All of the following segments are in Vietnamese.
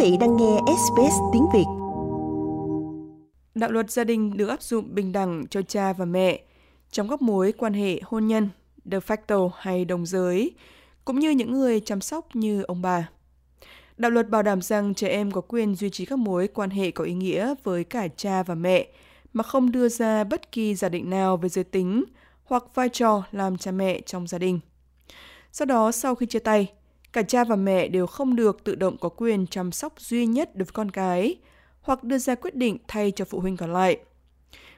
vị đang nghe SBS tiếng Việt. Đạo luật gia đình được áp dụng bình đẳng cho cha và mẹ trong các mối quan hệ hôn nhân, de facto hay đồng giới, cũng như những người chăm sóc như ông bà. Đạo luật bảo đảm rằng trẻ em có quyền duy trì các mối quan hệ có ý nghĩa với cả cha và mẹ mà không đưa ra bất kỳ giả định nào về giới tính hoặc vai trò làm cha mẹ trong gia đình. Sau đó, sau khi chia tay, cả cha và mẹ đều không được tự động có quyền chăm sóc duy nhất đối với con cái hoặc đưa ra quyết định thay cho phụ huynh còn lại.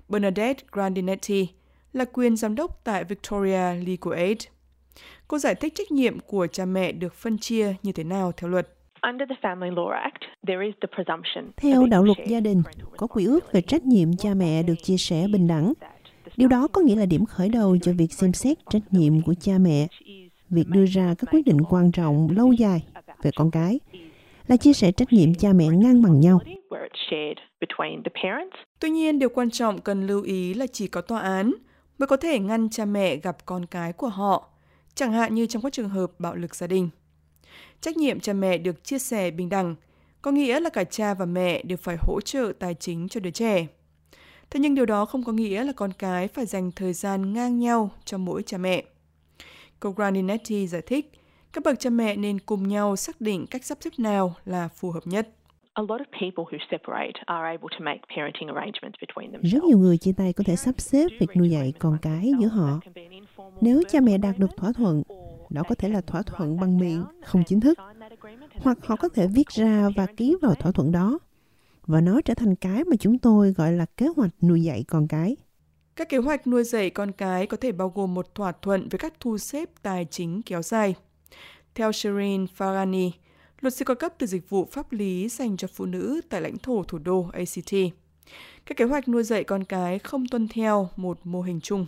Bernadette Grandinetti là quyền giám đốc tại Victoria Legal Aid. Cô giải thích trách nhiệm của cha mẹ được phân chia như thế nào theo luật. Theo đạo luật gia đình, có quy ước về trách nhiệm cha mẹ được chia sẻ bình đẳng. Điều đó có nghĩa là điểm khởi đầu cho việc xem xét trách nhiệm của cha mẹ việc đưa ra các quyết định quan trọng lâu dài về con cái là chia sẻ trách nhiệm cha mẹ ngang bằng nhau. Tuy nhiên, điều quan trọng cần lưu ý là chỉ có tòa án mới có thể ngăn cha mẹ gặp con cái của họ, chẳng hạn như trong các trường hợp bạo lực gia đình. Trách nhiệm cha mẹ được chia sẻ bình đẳng, có nghĩa là cả cha và mẹ đều phải hỗ trợ tài chính cho đứa trẻ. Thế nhưng điều đó không có nghĩa là con cái phải dành thời gian ngang nhau cho mỗi cha mẹ. Cô Graninetti giải thích, các bậc cha mẹ nên cùng nhau xác định cách sắp xếp nào là phù hợp nhất. Rất nhiều người chia tay có thể sắp xếp việc nuôi dạy con cái giữa họ. Nếu cha mẹ đạt được thỏa thuận, đó có thể là thỏa thuận bằng miệng, không chính thức, hoặc họ có thể viết ra và ký vào thỏa thuận đó, và nó trở thành cái mà chúng tôi gọi là kế hoạch nuôi dạy con cái. Các kế hoạch nuôi dạy con cái có thể bao gồm một thỏa thuận với các thu xếp tài chính kéo dài. Theo Shirin Farani, luật sư cao cấp từ dịch vụ pháp lý dành cho phụ nữ tại lãnh thổ thủ đô ACT. Các kế hoạch nuôi dạy con cái không tuân theo một mô hình chung.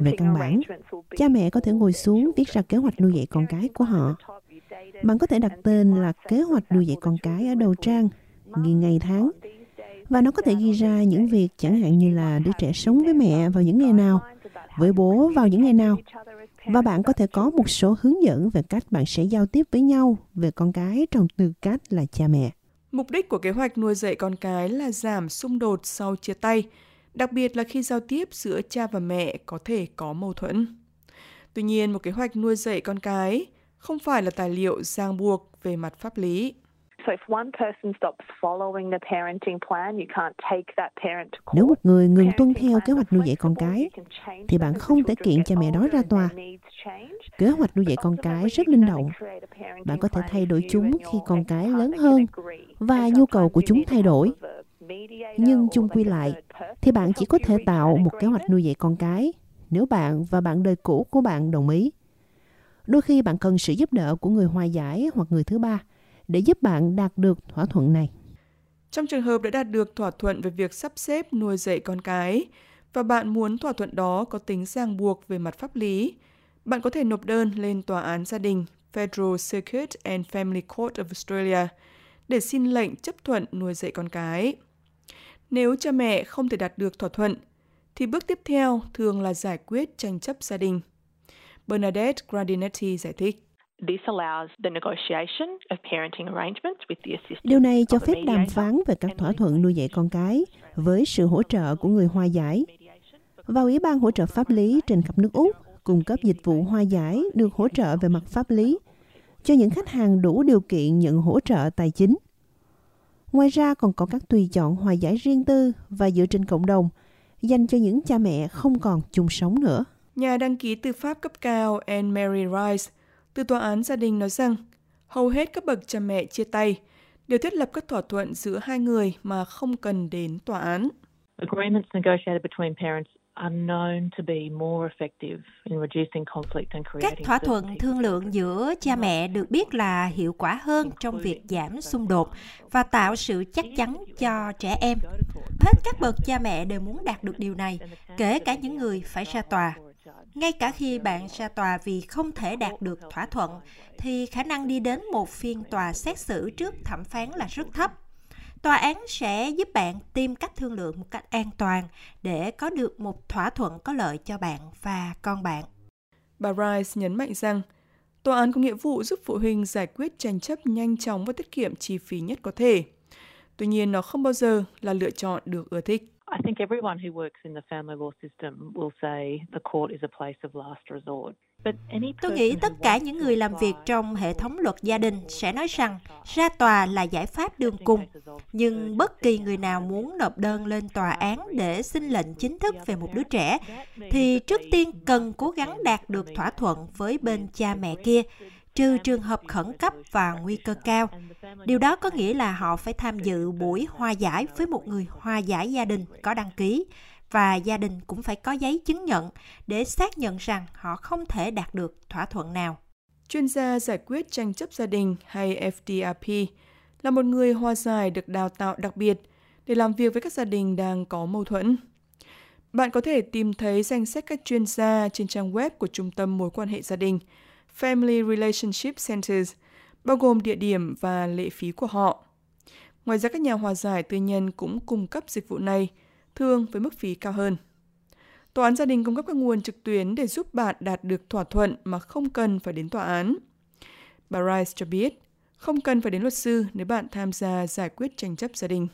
Về căn bản, cha mẹ có thể ngồi xuống viết ra kế hoạch nuôi dạy con cái của họ. Bạn có thể đặt tên là kế hoạch nuôi dạy con cái ở đầu trang ghi ngày tháng. Và nó có thể ghi ra những việc chẳng hạn như là đứa trẻ sống với mẹ vào những ngày nào, với bố vào những ngày nào. Và bạn có thể có một số hướng dẫn về cách bạn sẽ giao tiếp với nhau về con cái trong tư cách là cha mẹ. Mục đích của kế hoạch nuôi dạy con cái là giảm xung đột sau chia tay, đặc biệt là khi giao tiếp giữa cha và mẹ có thể có mâu thuẫn. Tuy nhiên, một kế hoạch nuôi dạy con cái không phải là tài liệu ràng buộc về mặt pháp lý. Nếu một người ngừng tuân theo kế hoạch nuôi dạy con cái, thì bạn không thể kiện cha mẹ đó ra tòa. Kế hoạch nuôi dạy con cái rất linh động. Bạn có thể thay đổi chúng khi con cái lớn hơn và nhu cầu của chúng thay đổi. Nhưng chung quy lại, thì bạn chỉ có thể tạo một kế hoạch nuôi dạy con cái nếu bạn và bạn đời cũ của bạn đồng ý. Đôi khi bạn cần sự giúp đỡ của người hòa giải hoặc người thứ ba – để giúp bạn đạt được thỏa thuận này. Trong trường hợp đã đạt được thỏa thuận về việc sắp xếp nuôi dạy con cái và bạn muốn thỏa thuận đó có tính ràng buộc về mặt pháp lý, bạn có thể nộp đơn lên Tòa án gia đình Federal Circuit and Family Court of Australia để xin lệnh chấp thuận nuôi dạy con cái. Nếu cha mẹ không thể đạt được thỏa thuận, thì bước tiếp theo thường là giải quyết tranh chấp gia đình. Bernadette Gradinetti giải thích. Điều này cho phép đàm phán về các thỏa thuận nuôi dạy con cái với sự hỗ trợ của người hòa giải. Và Ủy ban hỗ trợ pháp lý trên khắp nước Úc cung cấp dịch vụ hòa giải được hỗ trợ về mặt pháp lý cho những khách hàng đủ điều kiện nhận hỗ trợ tài chính. Ngoài ra còn có các tùy chọn hòa giải riêng tư và dựa trên cộng đồng dành cho những cha mẹ không còn chung sống nữa. Nhà đăng ký tư pháp cấp cao Anne Mary Rice từ tòa án gia đình nói rằng hầu hết các bậc cha mẹ chia tay đều thiết lập các thỏa thuận giữa hai người mà không cần đến tòa án. Agreements negotiated between parents các thỏa thuận thương lượng giữa cha mẹ được biết là hiệu quả hơn trong việc giảm xung đột và tạo sự chắc chắn cho trẻ em. Hết các bậc cha mẹ đều muốn đạt được điều này, kể cả những người phải ra tòa. Ngay cả khi bạn ra tòa vì không thể đạt được thỏa thuận, thì khả năng đi đến một phiên tòa xét xử trước thẩm phán là rất thấp. Tòa án sẽ giúp bạn tìm cách thương lượng một cách an toàn để có được một thỏa thuận có lợi cho bạn và con bạn. Bà Rice nhấn mạnh rằng, Tòa án có nghĩa vụ giúp phụ huynh giải quyết tranh chấp nhanh chóng và tiết kiệm chi phí nhất có thể. Tuy nhiên, nó không bao giờ là lựa chọn được ưa thích. I think everyone who works in the family law system will say the court is a place of last resort. Tôi nghĩ tất cả những người làm việc trong hệ thống luật gia đình sẽ nói rằng ra tòa là giải pháp đường cùng. Nhưng bất kỳ người nào muốn nộp đơn lên tòa án để xin lệnh chính thức về một đứa trẻ, thì trước tiên cần cố gắng đạt được thỏa thuận với bên cha mẹ kia, trừ trường hợp khẩn cấp và nguy cơ cao. Điều đó có nghĩa là họ phải tham dự buổi hòa giải với một người hòa giải gia đình có đăng ký, và gia đình cũng phải có giấy chứng nhận để xác nhận rằng họ không thể đạt được thỏa thuận nào. Chuyên gia giải quyết tranh chấp gia đình hay FDRP là một người hòa giải được đào tạo đặc biệt để làm việc với các gia đình đang có mâu thuẫn. Bạn có thể tìm thấy danh sách các chuyên gia trên trang web của Trung tâm Mối quan hệ gia đình Family Relationship Centers, bao gồm địa điểm và lệ phí của họ. Ngoài ra các nhà hòa giải tư nhân cũng cung cấp dịch vụ này – thường với mức phí cao hơn. Tòa án gia đình cung cấp các nguồn trực tuyến để giúp bạn đạt được thỏa thuận mà không cần phải đến tòa án. Bà Rice cho biết, không cần phải đến luật sư nếu bạn tham gia giải quyết tranh chấp gia đình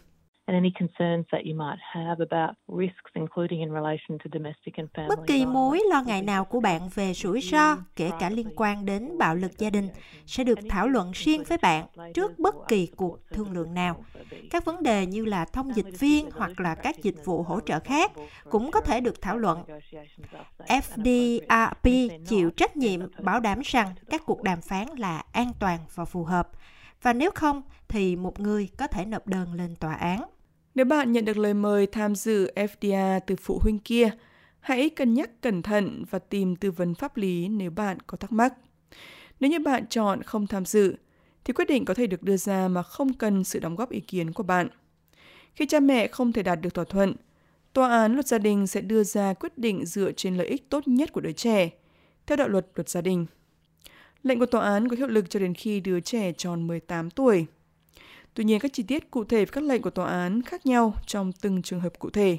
and any concerns that you might have about risks including in relation to domestic and family. Bất kỳ mối lo ngại nào của bạn về rủi ro, kể cả liên quan đến bạo lực gia đình, sẽ được thảo luận riêng với bạn trước bất kỳ cuộc thương lượng nào. Các vấn đề như là thông dịch viên hoặc là các dịch vụ hỗ trợ khác cũng có thể được thảo luận. FDRP chịu trách nhiệm bảo đảm rằng các cuộc đàm phán là an toàn và phù hợp. Và nếu không, thì một người có thể nộp đơn lên tòa án. Nếu bạn nhận được lời mời tham dự FDA từ phụ huynh kia, hãy cân nhắc cẩn thận và tìm tư vấn pháp lý nếu bạn có thắc mắc. Nếu như bạn chọn không tham dự, thì quyết định có thể được đưa ra mà không cần sự đóng góp ý kiến của bạn. Khi cha mẹ không thể đạt được thỏa thuận, tòa án luật gia đình sẽ đưa ra quyết định dựa trên lợi ích tốt nhất của đứa trẻ, theo đạo luật luật gia đình. Lệnh của tòa án có hiệu lực cho đến khi đứa trẻ tròn 18 tuổi. Tuy nhiên, các chi tiết cụ thể về các lệnh của tòa án khác nhau trong từng trường hợp cụ thể.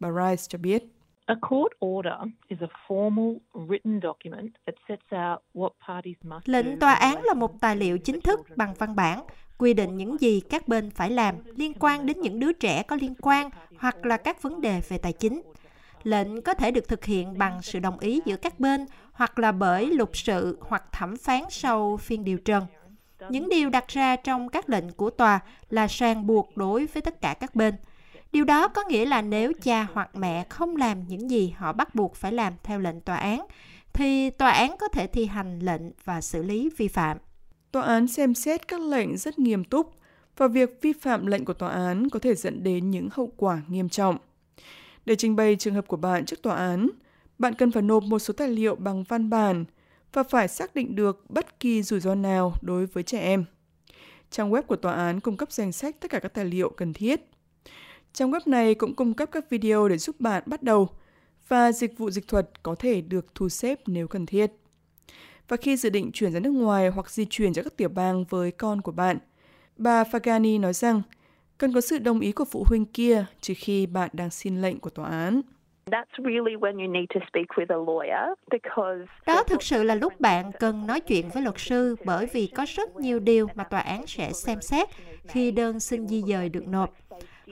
Bà Rice cho biết. A court order is a formal written document that sets out what parties must Lệnh tòa án là một tài liệu chính thức bằng văn bản, quy định những gì các bên phải làm liên quan đến những đứa trẻ có liên quan hoặc là các vấn đề về tài chính. Lệnh có thể được thực hiện bằng sự đồng ý giữa các bên hoặc là bởi luật sự hoặc thẩm phán sau phiên điều trần. Những điều đặt ra trong các lệnh của tòa là ràng buộc đối với tất cả các bên. Điều đó có nghĩa là nếu cha hoặc mẹ không làm những gì họ bắt buộc phải làm theo lệnh tòa án, thì tòa án có thể thi hành lệnh và xử lý vi phạm. Tòa án xem xét các lệnh rất nghiêm túc và việc vi phạm lệnh của tòa án có thể dẫn đến những hậu quả nghiêm trọng. Để trình bày trường hợp của bạn trước tòa án, bạn cần phải nộp một số tài liệu bằng văn bản và phải xác định được bất kỳ rủi ro nào đối với trẻ em. Trang web của tòa án cung cấp danh sách tất cả các tài liệu cần thiết. Trang web này cũng cung cấp các video để giúp bạn bắt đầu và dịch vụ dịch thuật có thể được thu xếp nếu cần thiết. Và khi dự định chuyển ra nước ngoài hoặc di chuyển ra các tiểu bang với con của bạn, bà Fagani nói rằng cần có sự đồng ý của phụ huynh kia trừ khi bạn đang xin lệnh của tòa án. Đó thực sự là lúc bạn cần nói chuyện với luật sư bởi vì có rất nhiều điều mà tòa án sẽ xem xét khi đơn xin di dời được nộp.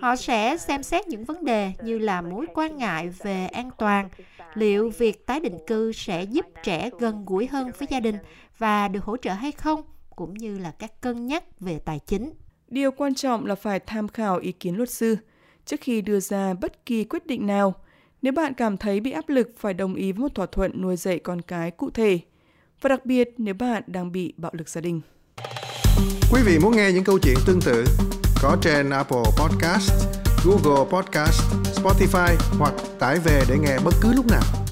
Họ sẽ xem xét những vấn đề như là mối quan ngại về an toàn, liệu việc tái định cư sẽ giúp trẻ gần gũi hơn với gia đình và được hỗ trợ hay không, cũng như là các cân nhắc về tài chính. Điều quan trọng là phải tham khảo ý kiến luật sư trước khi đưa ra bất kỳ quyết định nào – nếu bạn cảm thấy bị áp lực phải đồng ý với một thỏa thuận nuôi dạy con cái cụ thể, và đặc biệt nếu bạn đang bị bạo lực gia đình. Quý vị muốn nghe những câu chuyện tương tự có trên Apple Podcast, Google Podcast, Spotify hoặc tải về để nghe bất cứ lúc nào.